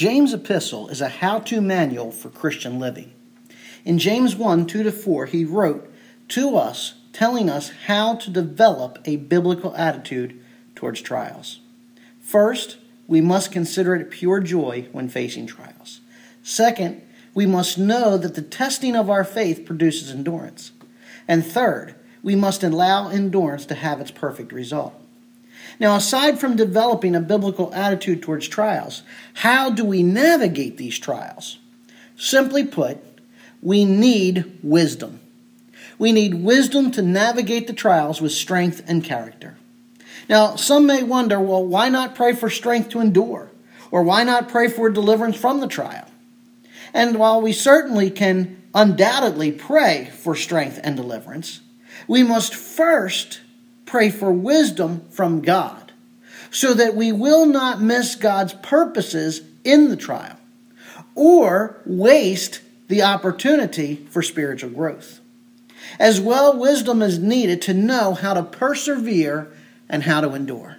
James' epistle is a how to manual for Christian living. In James 1 2 to 4, he wrote to us telling us how to develop a biblical attitude towards trials. First, we must consider it pure joy when facing trials. Second, we must know that the testing of our faith produces endurance. And third, we must allow endurance to have its perfect result. Now, aside from developing a biblical attitude towards trials, how do we navigate these trials? Simply put, we need wisdom. We need wisdom to navigate the trials with strength and character. Now, some may wonder well, why not pray for strength to endure? Or why not pray for deliverance from the trial? And while we certainly can undoubtedly pray for strength and deliverance, we must first pray for wisdom from God so that we will not miss God's purposes in the trial or waste the opportunity for spiritual growth. As well, wisdom is needed to know how to persevere and how to endure.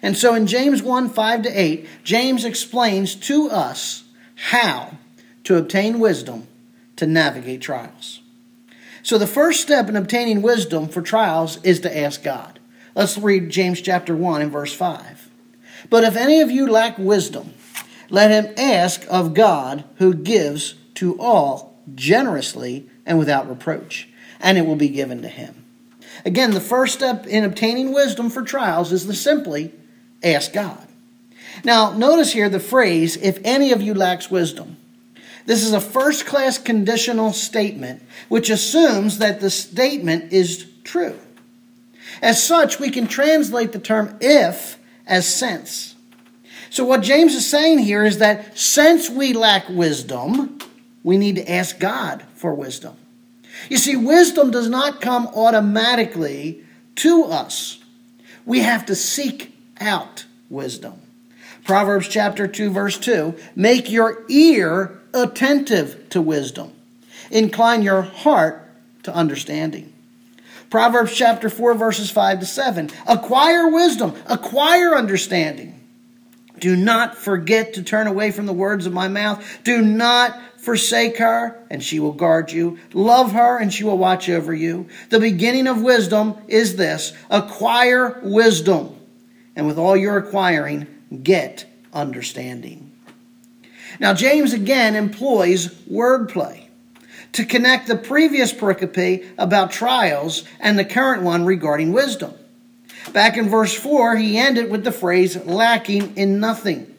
And so in James 1 5 to 8, James explains to us how to obtain wisdom to navigate trials. So the first step in obtaining wisdom for trials is to ask God. Let's read James chapter 1 and verse 5. But if any of you lack wisdom, let him ask of God who gives to all generously and without reproach and it will be given to him. Again, the first step in obtaining wisdom for trials is to simply ask God. Now, notice here the phrase, if any of you lacks wisdom. This is a first class conditional statement which assumes that the statement is true. As such, we can translate the term if as since. So, what James is saying here is that since we lack wisdom, we need to ask God for wisdom. You see, wisdom does not come automatically to us. We have to seek out wisdom. Proverbs chapter 2 verse 2, make your ear attentive to wisdom. Incline your heart to understanding. Proverbs chapter 4 verses 5 to 7, acquire wisdom, acquire understanding. Do not forget to turn away from the words of my mouth. Do not Forsake her, and she will guard you. Love her, and she will watch over you. The beginning of wisdom is this acquire wisdom, and with all your acquiring, get understanding. Now, James again employs wordplay to connect the previous pericope about trials and the current one regarding wisdom. Back in verse 4, he ended with the phrase lacking in nothing.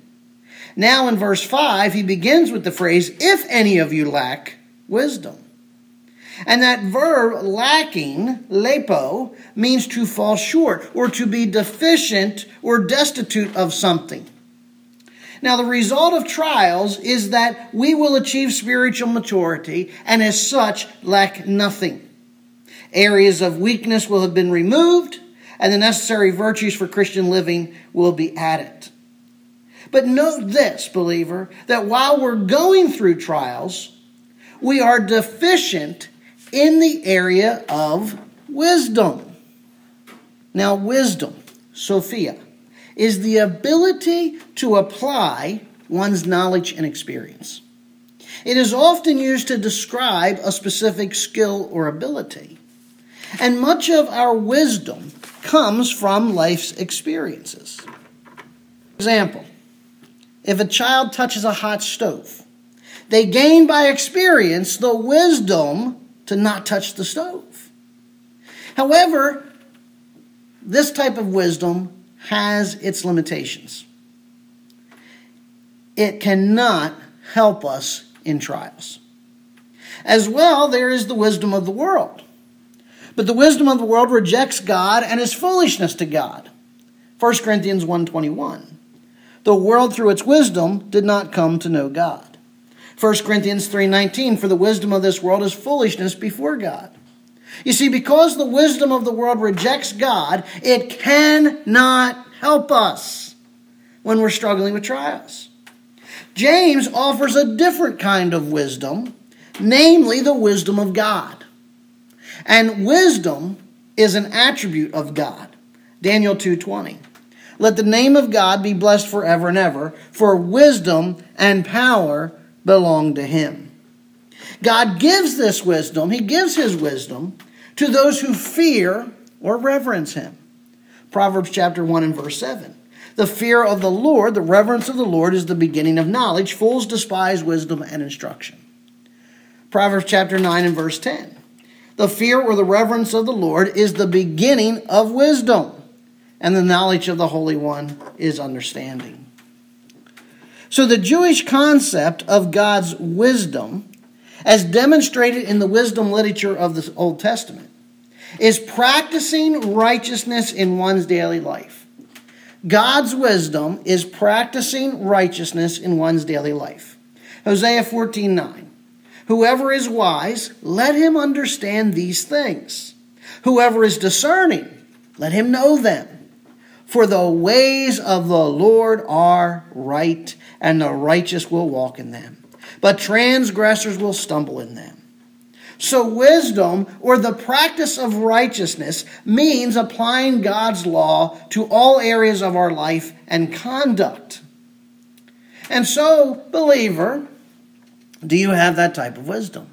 Now in verse 5, he begins with the phrase, if any of you lack wisdom. And that verb lacking, lepo, means to fall short or to be deficient or destitute of something. Now, the result of trials is that we will achieve spiritual maturity and as such lack nothing. Areas of weakness will have been removed and the necessary virtues for Christian living will be added. But note this, believer, that while we're going through trials, we are deficient in the area of wisdom. Now, wisdom, Sophia, is the ability to apply one's knowledge and experience. It is often used to describe a specific skill or ability. And much of our wisdom comes from life's experiences. For example if a child touches a hot stove. They gain by experience the wisdom to not touch the stove. However, this type of wisdom has its limitations. It cannot help us in trials. As well, there is the wisdom of the world. But the wisdom of the world rejects God and is foolishness to God. 1 Corinthians 121 the world through its wisdom did not come to know God. 1 Corinthians 3:19 for the wisdom of this world is foolishness before God. You see because the wisdom of the world rejects God, it cannot help us when we're struggling with trials. James offers a different kind of wisdom, namely the wisdom of God. And wisdom is an attribute of God. Daniel 2:20. Let the name of God be blessed forever and ever, for wisdom and power belong to him. God gives this wisdom, he gives his wisdom to those who fear or reverence him. Proverbs chapter 1 and verse 7. The fear of the Lord, the reverence of the Lord, is the beginning of knowledge. Fools despise wisdom and instruction. Proverbs chapter 9 and verse 10. The fear or the reverence of the Lord is the beginning of wisdom, and the knowledge of the Holy One is understanding. So, the Jewish concept of God's wisdom, as demonstrated in the wisdom literature of the Old Testament, is practicing righteousness in one's daily life. God's wisdom is practicing righteousness in one's daily life. Hosea 14 9. Whoever is wise, let him understand these things. Whoever is discerning, let him know them. For the ways of the Lord are right, and the righteous will walk in them. But transgressors will stumble in them. So, wisdom, or the practice of righteousness, means applying God's law to all areas of our life and conduct. And so, believer, do you have that type of wisdom?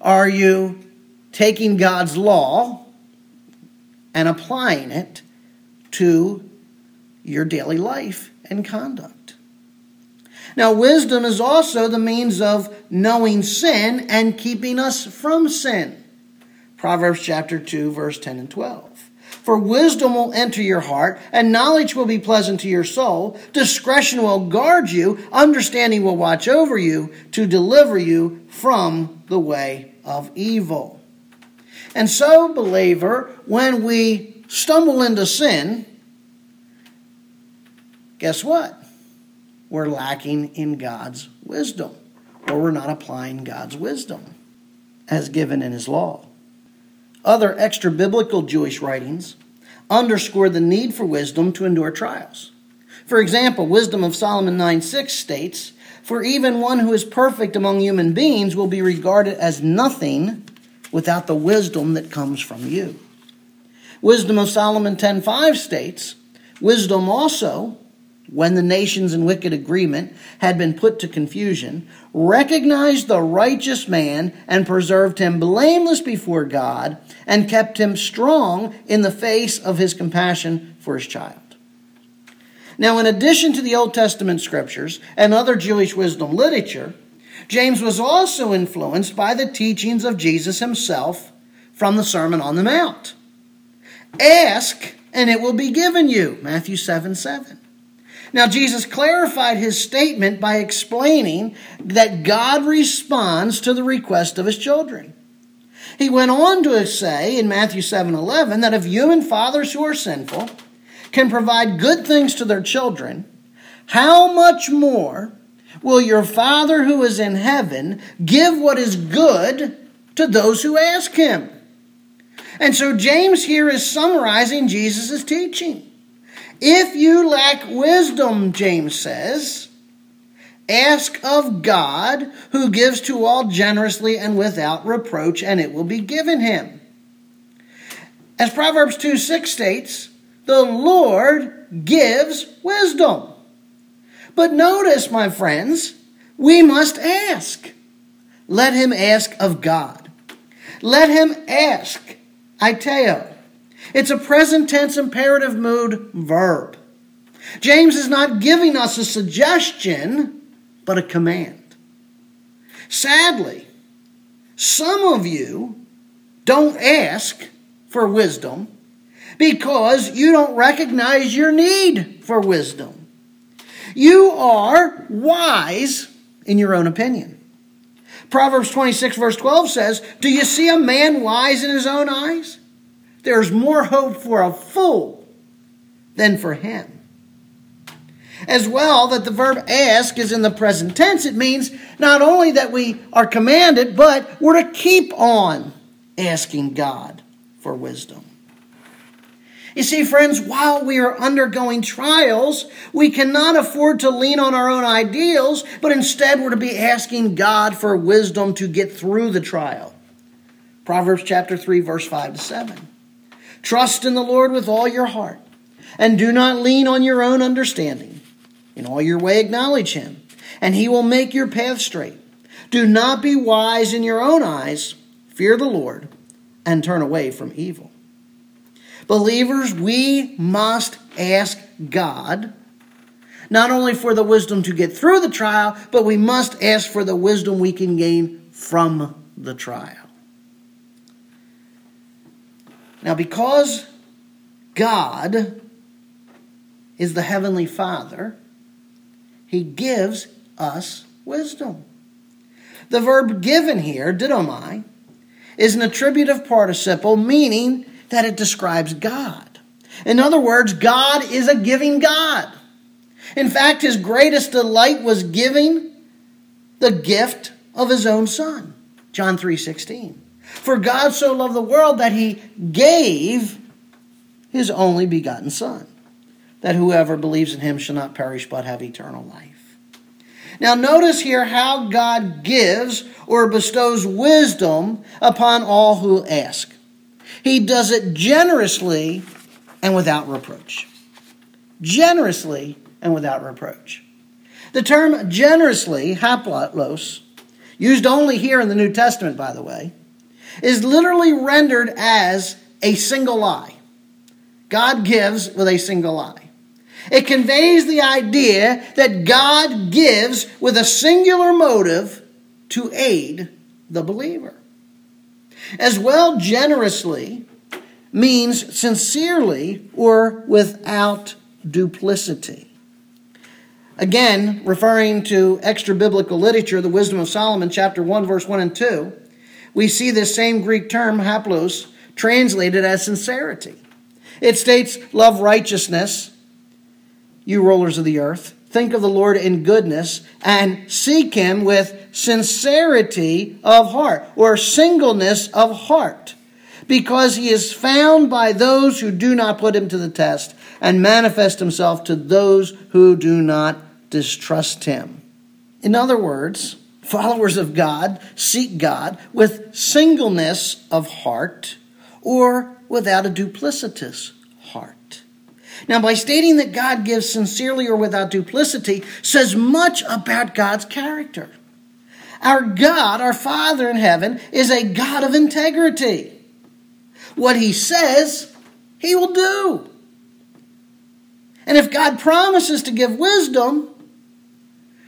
Are you taking God's law and applying it to your daily life and conduct? Now, wisdom is also the means of knowing sin and keeping us from sin. Proverbs chapter 2, verse 10 and 12. For wisdom will enter your heart, and knowledge will be pleasant to your soul. Discretion will guard you, understanding will watch over you to deliver you from the way of evil. And so, believer, when we stumble into sin, guess what? We're lacking in God's wisdom, or we're not applying God's wisdom as given in His law. Other extra biblical Jewish writings underscore the need for wisdom to endure trials. For example, Wisdom of Solomon 9 6 states, For even one who is perfect among human beings will be regarded as nothing without the wisdom that comes from you. Wisdom of Solomon 10:5 states, Wisdom also when the nations in wicked agreement had been put to confusion, recognized the righteous man and preserved him blameless before God and kept him strong in the face of his compassion for his child. Now, in addition to the Old Testament scriptures and other Jewish wisdom literature, James was also influenced by the teachings of Jesus himself from the Sermon on the Mount. Ask, and it will be given you. Matthew 7 7. Now, Jesus clarified his statement by explaining that God responds to the request of his children. He went on to say in Matthew 7 11 that if human fathers who are sinful can provide good things to their children, how much more will your Father who is in heaven give what is good to those who ask him? And so James here is summarizing Jesus' teaching. If you lack wisdom, James says, ask of God, who gives to all generously and without reproach, and it will be given him. As Proverbs 2 6 states, the Lord gives wisdom. But notice, my friends, we must ask. Let him ask of God. Let him ask, Aiteo. It's a present tense imperative mood verb. James is not giving us a suggestion, but a command. Sadly, some of you don't ask for wisdom because you don't recognize your need for wisdom. You are wise in your own opinion. Proverbs 26, verse 12 says, Do you see a man wise in his own eyes? There's more hope for a fool than for him. As well, that the verb ask is in the present tense. It means not only that we are commanded, but we're to keep on asking God for wisdom. You see, friends, while we are undergoing trials, we cannot afford to lean on our own ideals, but instead we're to be asking God for wisdom to get through the trial. Proverbs chapter 3, verse 5 to 7. Trust in the Lord with all your heart, and do not lean on your own understanding. In all your way, acknowledge him, and he will make your path straight. Do not be wise in your own eyes. Fear the Lord and turn away from evil. Believers, we must ask God not only for the wisdom to get through the trial, but we must ask for the wisdom we can gain from the trial. Now, because God is the Heavenly Father, He gives us wisdom. The verb given here, didomai, is an attributive participle, meaning that it describes God. In other words, God is a giving God. In fact, his greatest delight was giving the gift of his own son. John 3:16. For God so loved the world that he gave his only begotten son, that whoever believes in him shall not perish but have eternal life. Now notice here how God gives or bestows wisdom upon all who ask. He does it generously and without reproach. Generously and without reproach. The term generously, haplos, used only here in the New Testament, by the way, is literally rendered as a single eye. God gives with a single eye. It conveys the idea that God gives with a singular motive to aid the believer. As well, generously means sincerely or without duplicity. Again, referring to extra biblical literature, the Wisdom of Solomon, chapter 1, verse 1 and 2, we see this same Greek term, haplos, translated as sincerity. It states, Love righteousness, you rulers of the earth. Think of the Lord in goodness and seek him with sincerity of heart or singleness of heart, because he is found by those who do not put him to the test and manifest himself to those who do not distrust him. In other words, followers of God seek God with singleness of heart or without a duplicitous heart. Now, by stating that God gives sincerely or without duplicity, says much about God's character. Our God, our Father in heaven, is a God of integrity. What He says, He will do. And if God promises to give wisdom,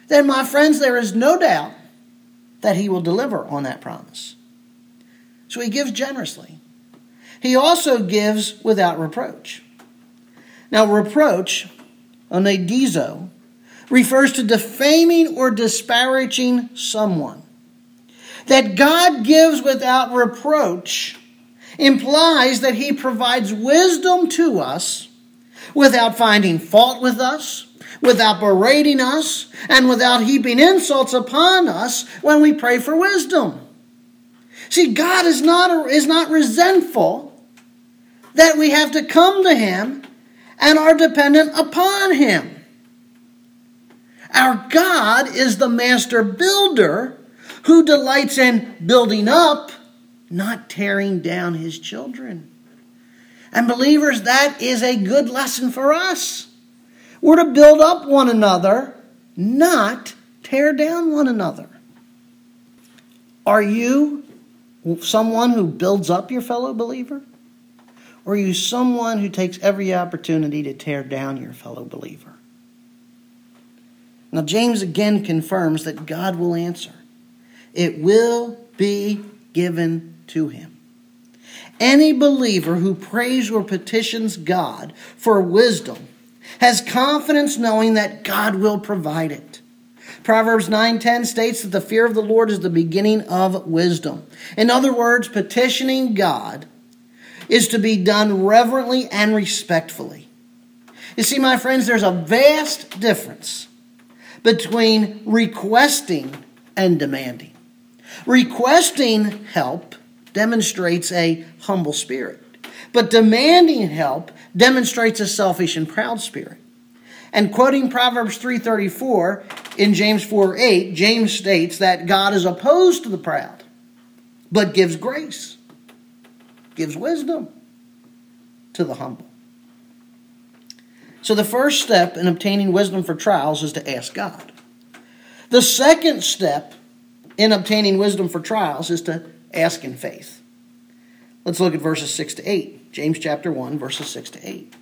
then, my friends, there is no doubt that He will deliver on that promise. So He gives generously. He also gives without reproach. Now, reproach, oneidizo, refers to defaming or disparaging someone. That God gives without reproach implies that He provides wisdom to us without finding fault with us, without berating us, and without heaping insults upon us when we pray for wisdom. See, God is not, is not resentful that we have to come to Him and are dependent upon Him. Our God is the master builder who delights in building up, not tearing down His children. And believers, that is a good lesson for us. We're to build up one another, not tear down one another. Are you someone who builds up your fellow believer? Or are you someone who takes every opportunity to tear down your fellow believer? Now, James again confirms that God will answer. It will be given to him. Any believer who prays or petitions God for wisdom has confidence knowing that God will provide it. Proverbs 9:10 states that the fear of the Lord is the beginning of wisdom. In other words, petitioning God is to be done reverently and respectfully. You see, my friends, there's a vast difference between requesting and demanding. Requesting help demonstrates a humble spirit, but demanding help demonstrates a selfish and proud spirit. And quoting Proverbs 3:34 in James 4:8, James states that God is opposed to the proud, but gives grace gives wisdom to the humble. So, the first step in obtaining wisdom for trials is to ask God. The second step in obtaining wisdom for trials is to ask in faith. Let's look at verses 6 to 8. James chapter 1, verses 6 to 8.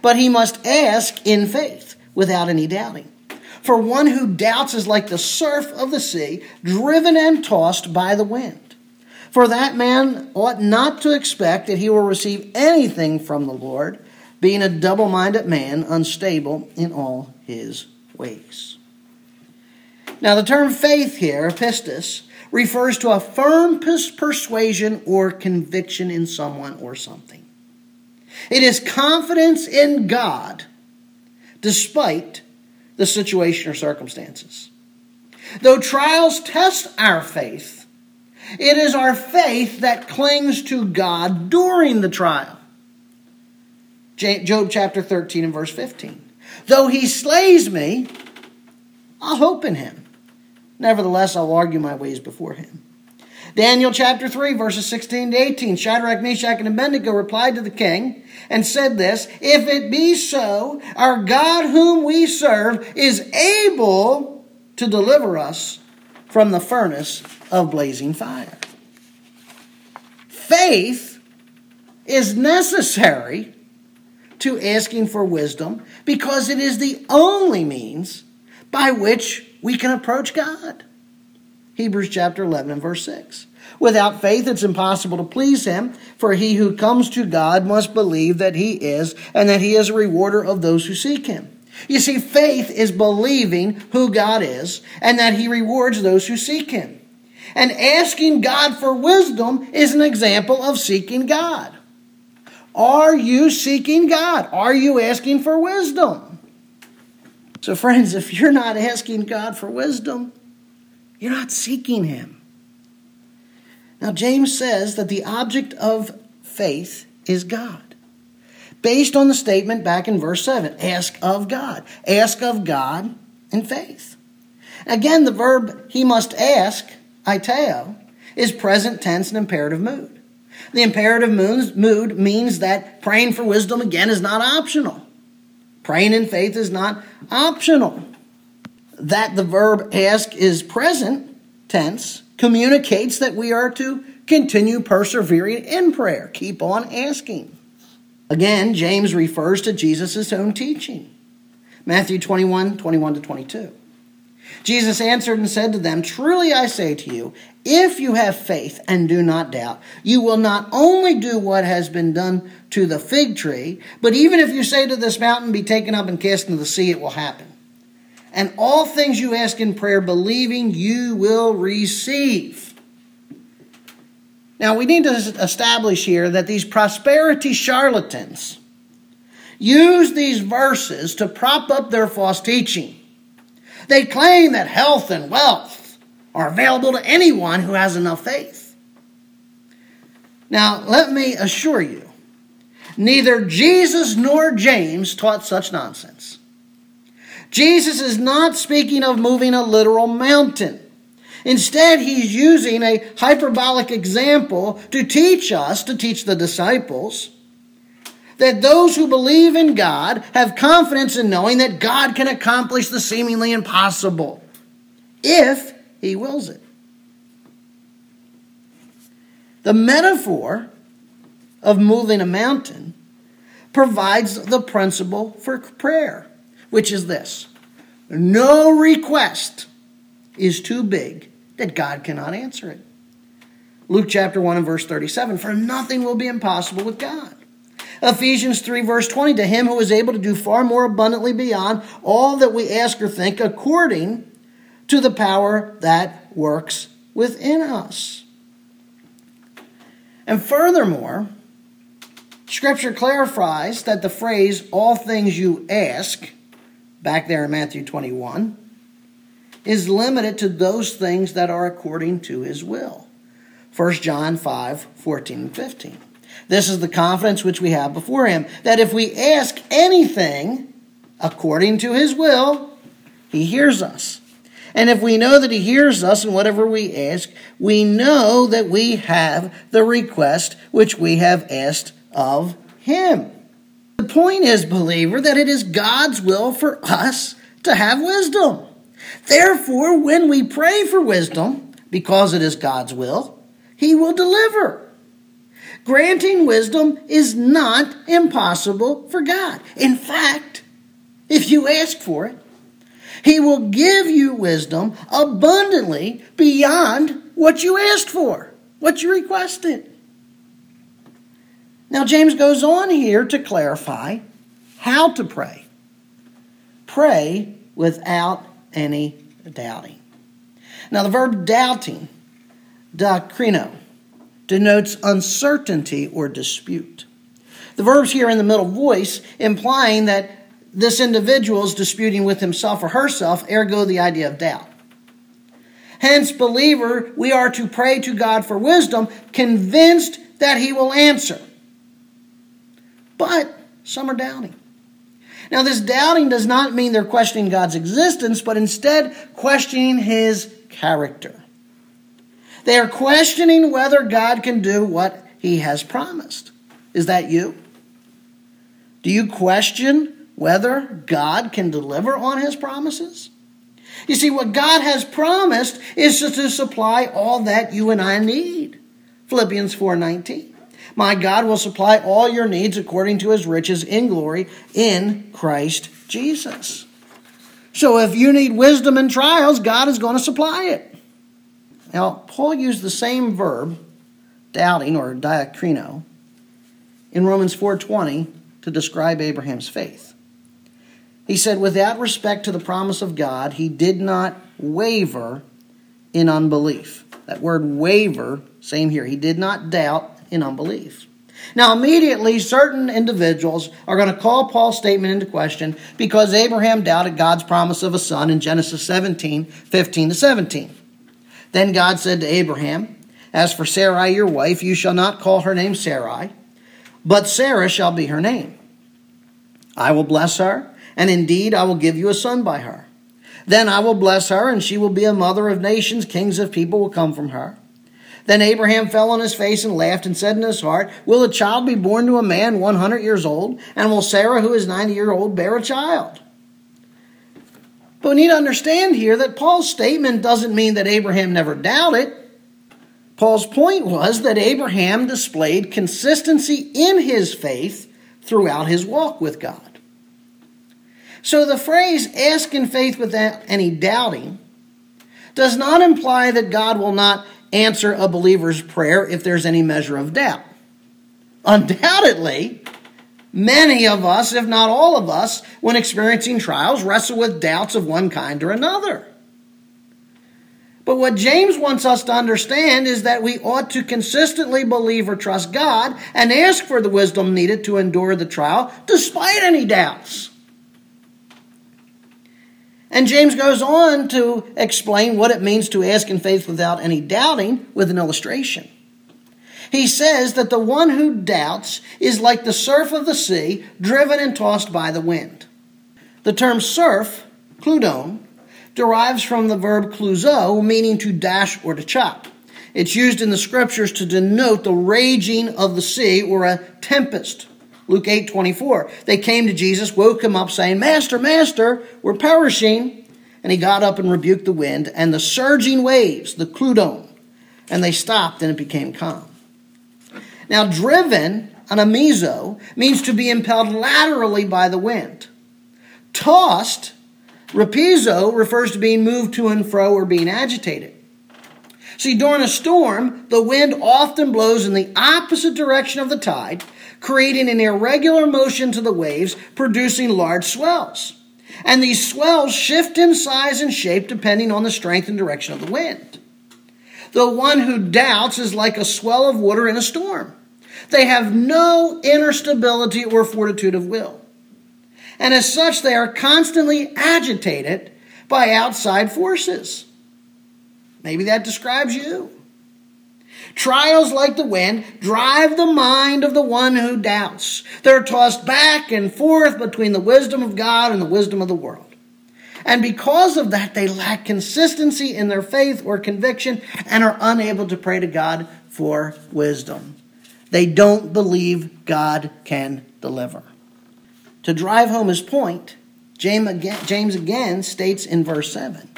But he must ask in faith, without any doubting. For one who doubts is like the surf of the sea, driven and tossed by the wind. For that man ought not to expect that he will receive anything from the Lord, being a double minded man, unstable in all his ways. Now, the term faith here, pistis, refers to a firm persuasion or conviction in someone or something. It is confidence in God despite the situation or circumstances. Though trials test our faith, it is our faith that clings to God during the trial. Job chapter 13 and verse 15. Though he slays me, I'll hope in him. Nevertheless, I'll argue my ways before him. Daniel chapter 3, verses 16 to 18. Shadrach, Meshach, and Abednego replied to the king and said this If it be so, our God whom we serve is able to deliver us from the furnace of blazing fire. Faith is necessary to asking for wisdom because it is the only means by which we can approach God. Hebrews chapter 11 and verse 6. Without faith, it's impossible to please him, for he who comes to God must believe that he is, and that he is a rewarder of those who seek him. You see, faith is believing who God is, and that he rewards those who seek him. And asking God for wisdom is an example of seeking God. Are you seeking God? Are you asking for wisdom? So, friends, if you're not asking God for wisdom, you're not seeking Him. Now, James says that the object of faith is God. Based on the statement back in verse 7 ask of God. Ask of God in faith. Again, the verb he must ask, aiteo, is present tense and imperative mood. The imperative mood means that praying for wisdom again is not optional. Praying in faith is not optional. That the verb ask is present tense communicates that we are to continue persevering in prayer. Keep on asking. Again, James refers to Jesus' own teaching. Matthew 21, 21 to 22. Jesus answered and said to them, Truly I say to you, if you have faith and do not doubt, you will not only do what has been done to the fig tree, but even if you say to this mountain, Be taken up and cast into the sea, it will happen. And all things you ask in prayer, believing you will receive. Now, we need to establish here that these prosperity charlatans use these verses to prop up their false teaching. They claim that health and wealth are available to anyone who has enough faith. Now, let me assure you, neither Jesus nor James taught such nonsense. Jesus is not speaking of moving a literal mountain. Instead, he's using a hyperbolic example to teach us, to teach the disciples, that those who believe in God have confidence in knowing that God can accomplish the seemingly impossible if He wills it. The metaphor of moving a mountain provides the principle for prayer, which is this no request is too big that God cannot answer it. Luke chapter 1 and verse 37 For nothing will be impossible with God. Ephesians 3, verse 20, to him who is able to do far more abundantly beyond all that we ask or think, according to the power that works within us. And furthermore, Scripture clarifies that the phrase, all things you ask, back there in Matthew 21, is limited to those things that are according to his will. 1 John 5, 14 and 15. This is the confidence which we have before Him, that if we ask anything according to His will, He hears us. And if we know that He hears us in whatever we ask, we know that we have the request which we have asked of Him. The point is, believer, that it is God's will for us to have wisdom. Therefore, when we pray for wisdom, because it is God's will, He will deliver. Granting wisdom is not impossible for God. In fact, if you ask for it, He will give you wisdom abundantly beyond what you asked for, what you requested. Now, James goes on here to clarify how to pray. Pray without any doubting. Now, the verb doubting, diakrino, denotes uncertainty or dispute. The verb's here in the middle voice, implying that this individual is disputing with himself or herself, ergo the idea of doubt. Hence, believer, we are to pray to God for wisdom, convinced that he will answer. But some are doubting. Now, this doubting does not mean they're questioning God's existence, but instead questioning his character. They are questioning whether God can do what he has promised. Is that you? Do you question whether God can deliver on his promises? You see, what God has promised is just to supply all that you and I need. Philippians 4:19. My God will supply all your needs according to his riches in glory in Christ Jesus. So if you need wisdom in trials, God is going to supply it. Now, Paul used the same verb, doubting or diakrino, in Romans 4:20 to describe Abraham's faith. He said, without respect to the promise of God, he did not waver in unbelief. That word waver, same here. He did not doubt in unbelief. Now, immediately, certain individuals are going to call Paul's statement into question because Abraham doubted God's promise of a son in Genesis 17 15 to 17. Then God said to Abraham, As for Sarai, your wife, you shall not call her name Sarai, but Sarah shall be her name. I will bless her, and indeed I will give you a son by her. Then I will bless her, and she will be a mother of nations, kings of people will come from her. Then Abraham fell on his face and laughed and said in his heart, Will a child be born to a man 100 years old? And will Sarah, who is 90 years old, bear a child? But we need to understand here that Paul's statement doesn't mean that Abraham never doubted. Paul's point was that Abraham displayed consistency in his faith throughout his walk with God. So the phrase ask in faith without any doubting does not imply that God will not answer a believer's prayer if there's any measure of doubt. Undoubtedly, many of us, if not all of us, when experiencing trials, wrestle with doubts of one kind or another. But what James wants us to understand is that we ought to consistently believe or trust God and ask for the wisdom needed to endure the trial despite any doubts. And James goes on to explain what it means to ask in faith without any doubting with an illustration. He says that the one who doubts is like the surf of the sea, driven and tossed by the wind. The term surf, kludon, derives from the verb kluzo, meaning to dash or to chop. It's used in the scriptures to denote the raging of the sea or a tempest. Luke 8 24. They came to Jesus, woke him up, saying, Master, Master, we're perishing. And he got up and rebuked the wind and the surging waves, the kludon, and they stopped and it became calm. Now, driven, anemizo, means to be impelled laterally by the wind. Tossed, rapizo, refers to being moved to and fro or being agitated. See, during a storm, the wind often blows in the opposite direction of the tide, creating an irregular motion to the waves, producing large swells. And these swells shift in size and shape depending on the strength and direction of the wind. The one who doubts is like a swell of water in a storm. They have no inner stability or fortitude of will. And as such, they are constantly agitated by outside forces. Maybe that describes you. Trials like the wind drive the mind of the one who doubts. They're tossed back and forth between the wisdom of God and the wisdom of the world. And because of that, they lack consistency in their faith or conviction and are unable to pray to God for wisdom. They don't believe God can deliver. To drive home his point, James again, states in verse 7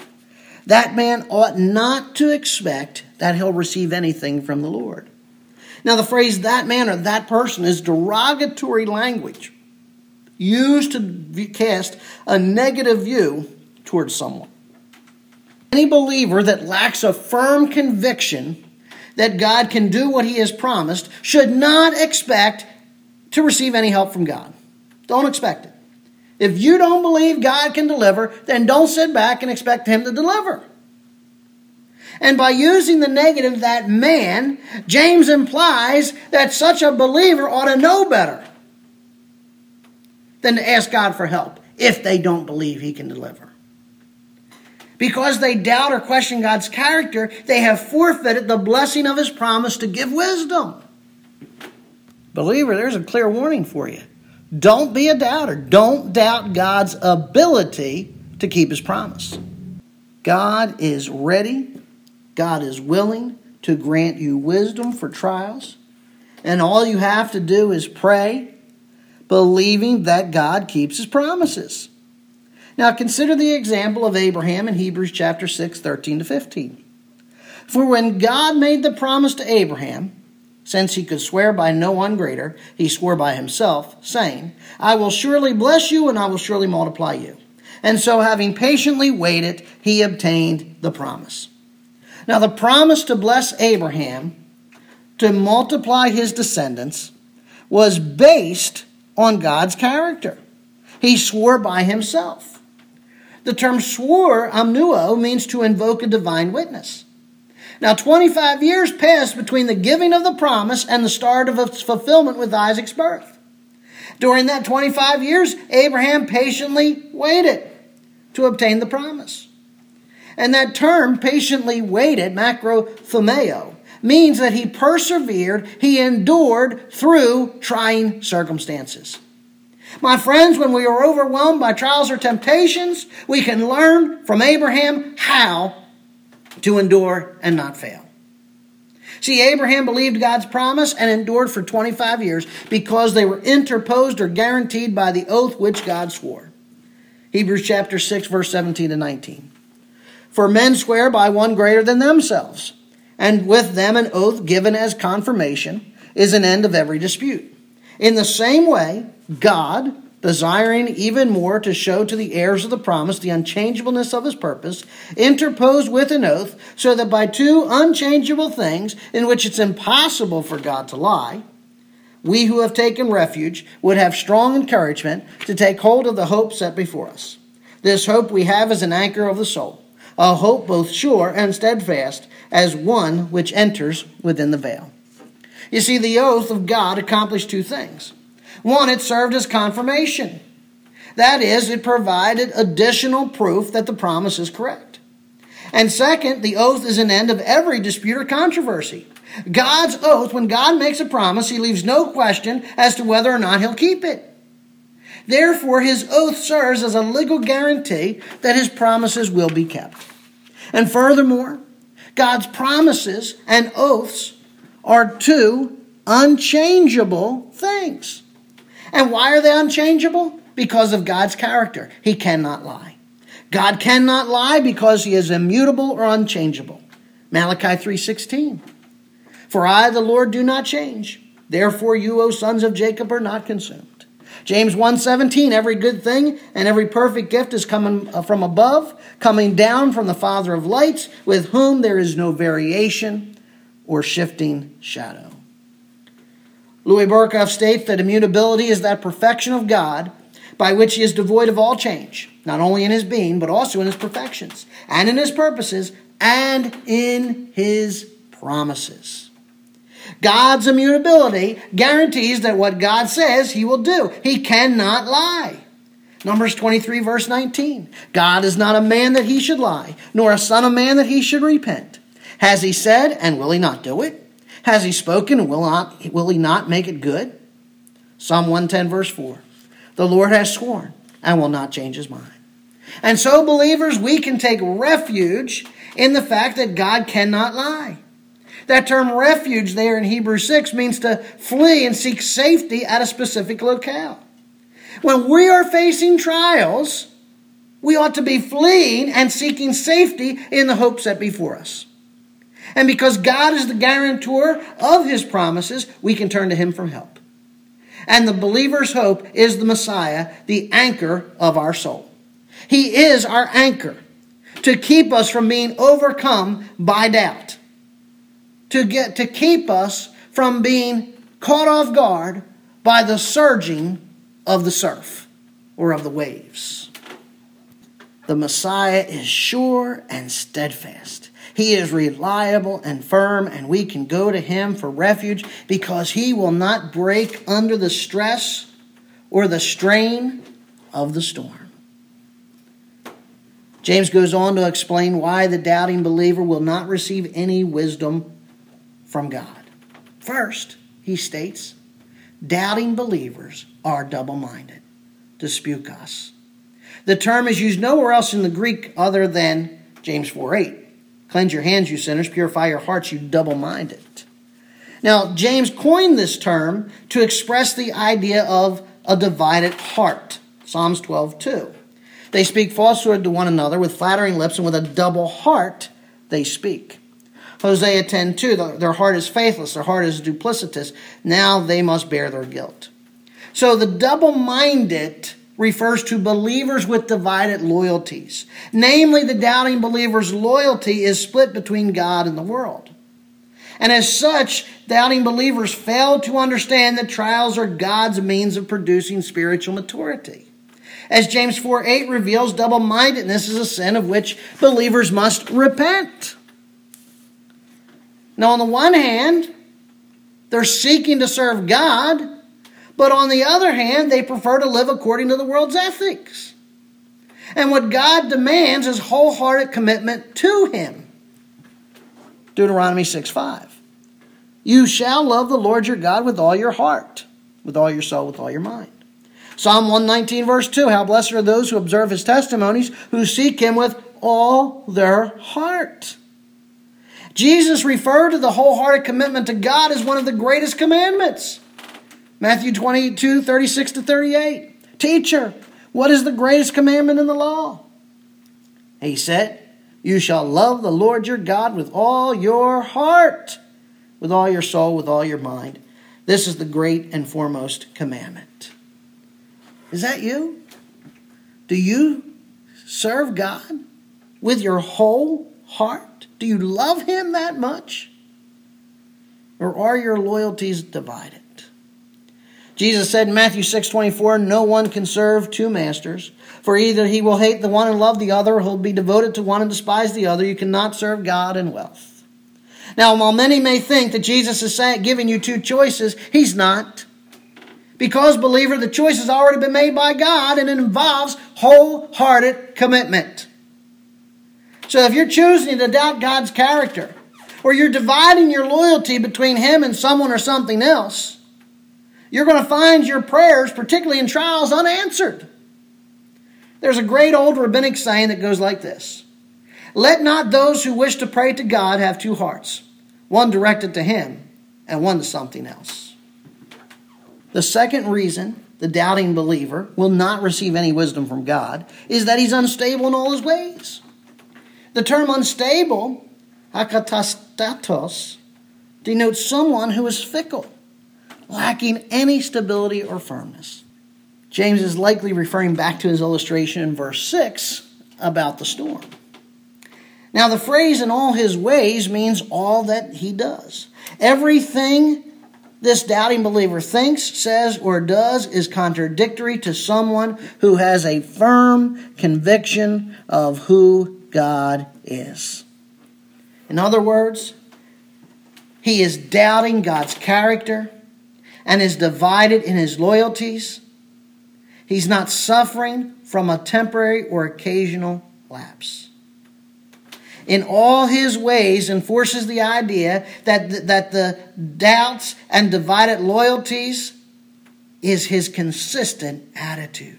that man ought not to expect that he'll receive anything from the Lord. Now, the phrase that man or that person is derogatory language used to cast a negative view towards someone. Any believer that lacks a firm conviction that God can do what he has promised should not expect to receive any help from God. Don't expect it. If you don't believe God can deliver, then don't sit back and expect him to deliver. And by using the negative, that man, James implies that such a believer ought to know better than to ask God for help if they don't believe he can deliver. Because they doubt or question God's character, they have forfeited the blessing of his promise to give wisdom. Believer, there's a clear warning for you. Don't be a doubter. Don't doubt God's ability to keep his promise. God is ready, God is willing to grant you wisdom for trials. And all you have to do is pray, believing that God keeps his promises. Now consider the example of Abraham in Hebrews chapter 6, 13 to 15. For when God made the promise to Abraham, since he could swear by no one greater, he swore by himself, saying, I will surely bless you and I will surely multiply you. And so, having patiently waited, he obtained the promise. Now, the promise to bless Abraham, to multiply his descendants, was based on God's character. He swore by himself. The term swore, amnuo, means to invoke a divine witness. Now, 25 years passed between the giving of the promise and the start of its fulfillment with Isaac's birth. During that 25 years, Abraham patiently waited to obtain the promise. And that term, patiently waited, macrothumeo, means that he persevered, he endured through trying circumstances. My friends, when we are overwhelmed by trials or temptations, we can learn from Abraham how to endure and not fail. See, Abraham believed God's promise and endured for 25 years because they were interposed or guaranteed by the oath which God swore. Hebrews chapter 6, verse 17 to 19. For men swear by one greater than themselves, and with them an oath given as confirmation is an end of every dispute. In the same way, God, desiring even more to show to the heirs of the promise the unchangeableness of his purpose, interposed with an oath, so that by two unchangeable things, in which it's impossible for God to lie, we who have taken refuge would have strong encouragement to take hold of the hope set before us. This hope we have is an anchor of the soul, a hope both sure and steadfast, as one which enters within the veil. You see, the oath of God accomplished two things. One, it served as confirmation. That is, it provided additional proof that the promise is correct. And second, the oath is an end of every dispute or controversy. God's oath, when God makes a promise, he leaves no question as to whether or not he'll keep it. Therefore, his oath serves as a legal guarantee that his promises will be kept. And furthermore, God's promises and oaths are two unchangeable things. And why are they unchangeable? Because of God's character. He cannot lie. God cannot lie because he is immutable or unchangeable. Malachi 3:16. For I the Lord do not change. Therefore you O sons of Jacob are not consumed. James 1:17 Every good thing and every perfect gift is coming uh, from above, coming down from the Father of lights, with whom there is no variation or shifting shadow. Louis Berkhof states that immutability is that perfection of God by which he is devoid of all change, not only in his being, but also in his perfections, and in his purposes, and in his promises. God's immutability guarantees that what God says he will do. He cannot lie. Numbers 23, verse 19. God is not a man that he should lie, nor a son of man that he should repent. Has he said, and will he not do it? Has he spoken and will, not, will he not make it good? Psalm 110, verse 4. The Lord has sworn and will not change his mind. And so, believers, we can take refuge in the fact that God cannot lie. That term refuge there in Hebrews 6 means to flee and seek safety at a specific locale. When we are facing trials, we ought to be fleeing and seeking safety in the hope set before us. And because God is the guarantor of his promises, we can turn to him for help. And the believer's hope is the Messiah, the anchor of our soul. He is our anchor to keep us from being overcome by doubt, to get to keep us from being caught off guard by the surging of the surf or of the waves. The Messiah is sure and steadfast. He is reliable and firm, and we can go to him for refuge because he will not break under the stress or the strain of the storm. James goes on to explain why the doubting believer will not receive any wisdom from God. First, he states, doubting believers are double minded, dipsuchos. The term is used nowhere else in the Greek other than James 4 8. Cleanse your hands, you sinners, purify your hearts, you double minded. Now, James coined this term to express the idea of a divided heart. Psalms 12 2. They speak falsehood to one another with flattering lips, and with a double heart they speak. Hosea 10 2, their heart is faithless, their heart is duplicitous. Now they must bear their guilt. So the double minded refers to believers with divided loyalties. Namely, the doubting believer's loyalty is split between God and the world. And as such, doubting believers fail to understand that trials are God's means of producing spiritual maturity. As James 4 8 reveals, double mindedness is a sin of which believers must repent. Now, on the one hand, they're seeking to serve God, but on the other hand, they prefer to live according to the world's ethics. And what God demands is wholehearted commitment to Him. Deuteronomy 6 5. You shall love the Lord your God with all your heart, with all your soul, with all your mind. Psalm 119, verse 2 How blessed are those who observe his testimonies, who seek him with all their heart. Jesus referred to the wholehearted commitment to God as one of the greatest commandments. Matthew 22, 36 to 38. Teacher, what is the greatest commandment in the law? He said, You shall love the Lord your God with all your heart, with all your soul, with all your mind. This is the great and foremost commandment. Is that you? Do you serve God with your whole heart? Do you love Him that much? Or are your loyalties divided? Jesus said in Matthew 6 24, No one can serve two masters, for either he will hate the one and love the other, or he'll be devoted to one and despise the other. You cannot serve God and wealth. Now, while many may think that Jesus is saying, giving you two choices, he's not. Because, believer, the choice has already been made by God and it involves wholehearted commitment. So if you're choosing to doubt God's character, or you're dividing your loyalty between Him and someone or something else, you're going to find your prayers, particularly in trials, unanswered. There's a great old rabbinic saying that goes like this Let not those who wish to pray to God have two hearts, one directed to Him and one to something else. The second reason the doubting believer will not receive any wisdom from God is that he's unstable in all his ways. The term unstable, akatastatos, denotes someone who is fickle, lacking any stability or firmness. James is likely referring back to his illustration in verse 6 about the storm. Now, the phrase in all his ways means all that he does. Everything this doubting believer thinks, says, or does is contradictory to someone who has a firm conviction of who God is. In other words, he is doubting God's character and is divided in his loyalties. He's not suffering from a temporary or occasional lapse in all his ways enforces the idea that, that the doubts and divided loyalties is his consistent attitude.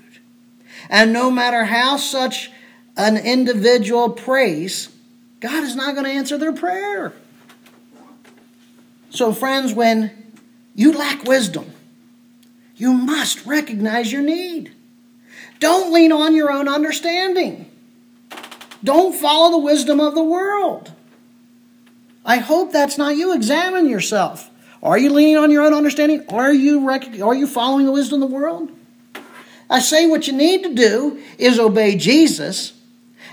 And no matter how such an individual prays, God is not going to answer their prayer. So, friends, when you lack wisdom, you must recognize your need. Don't lean on your own understanding. Don't follow the wisdom of the world. I hope that's not you. Examine yourself. Are you leaning on your own understanding? Are you, rec- are you following the wisdom of the world? I say what you need to do is obey Jesus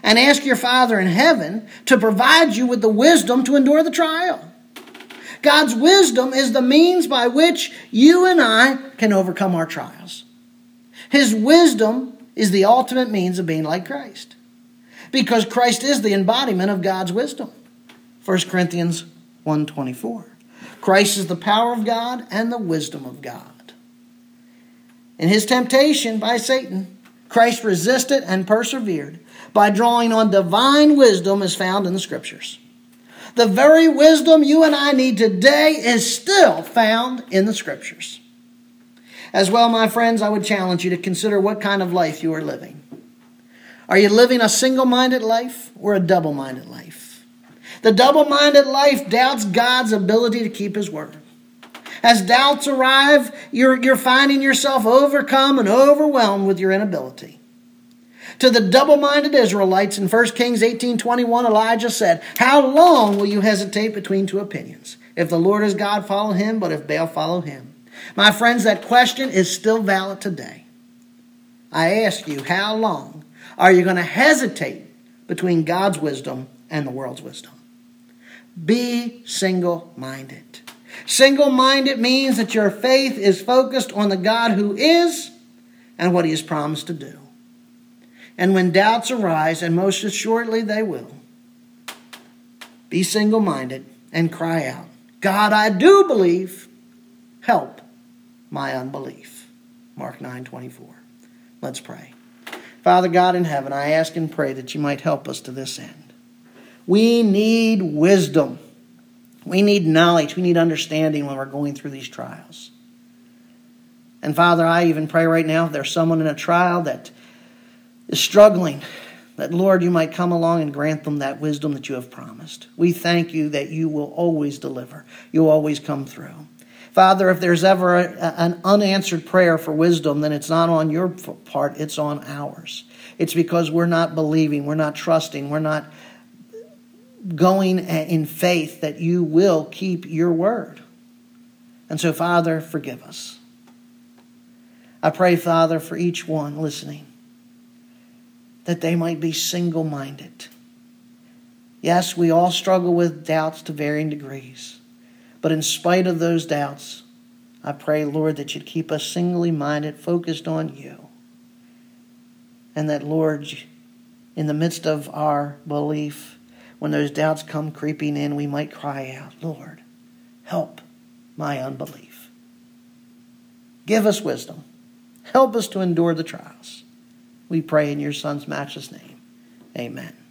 and ask your Father in heaven to provide you with the wisdom to endure the trial. God's wisdom is the means by which you and I can overcome our trials. His wisdom is the ultimate means of being like Christ. Because Christ is the embodiment of God's wisdom. 1 Corinthians 1:24. Christ is the power of God and the wisdom of God. In his temptation by Satan, Christ resisted and persevered by drawing on divine wisdom as found in the scriptures. The very wisdom you and I need today is still found in the scriptures. As well, my friends, I would challenge you to consider what kind of life you are living. Are you living a single minded life or a double minded life? The double minded life doubts God's ability to keep his word. As doubts arrive, you're, you're finding yourself overcome and overwhelmed with your inability. To the double-minded Israelites in 1 Kings 18:21, Elijah said, "How long will you hesitate between two opinions? If the Lord is God, follow him, but if Baal, follow him." My friends, that question is still valid today. I ask you, how long are you going to hesitate between God's wisdom and the world's wisdom? Be single-minded. Single-minded means that your faith is focused on the God who is and what he has promised to do. And when doubts arise, and most assuredly they will, be single minded and cry out, God, I do believe. Help my unbelief. Mark 9 24. Let's pray. Father God in heaven, I ask and pray that you might help us to this end. We need wisdom. We need knowledge. We need understanding when we're going through these trials. And Father, I even pray right now if there's someone in a trial that is struggling, that Lord, you might come along and grant them that wisdom that you have promised. We thank you that you will always deliver, you'll always come through. Father, if there's ever a, an unanswered prayer for wisdom, then it's not on your part, it's on ours. It's because we're not believing, we're not trusting, we're not going in faith that you will keep your word. And so, Father, forgive us. I pray, Father, for each one listening that they might be single minded. Yes, we all struggle with doubts to varying degrees. But in spite of those doubts, I pray, Lord, that you'd keep us singly minded, focused on you. And that, Lord, in the midst of our belief, when those doubts come creeping in, we might cry out, Lord, help my unbelief. Give us wisdom. Help us to endure the trials. We pray in your Son's matchless name. Amen.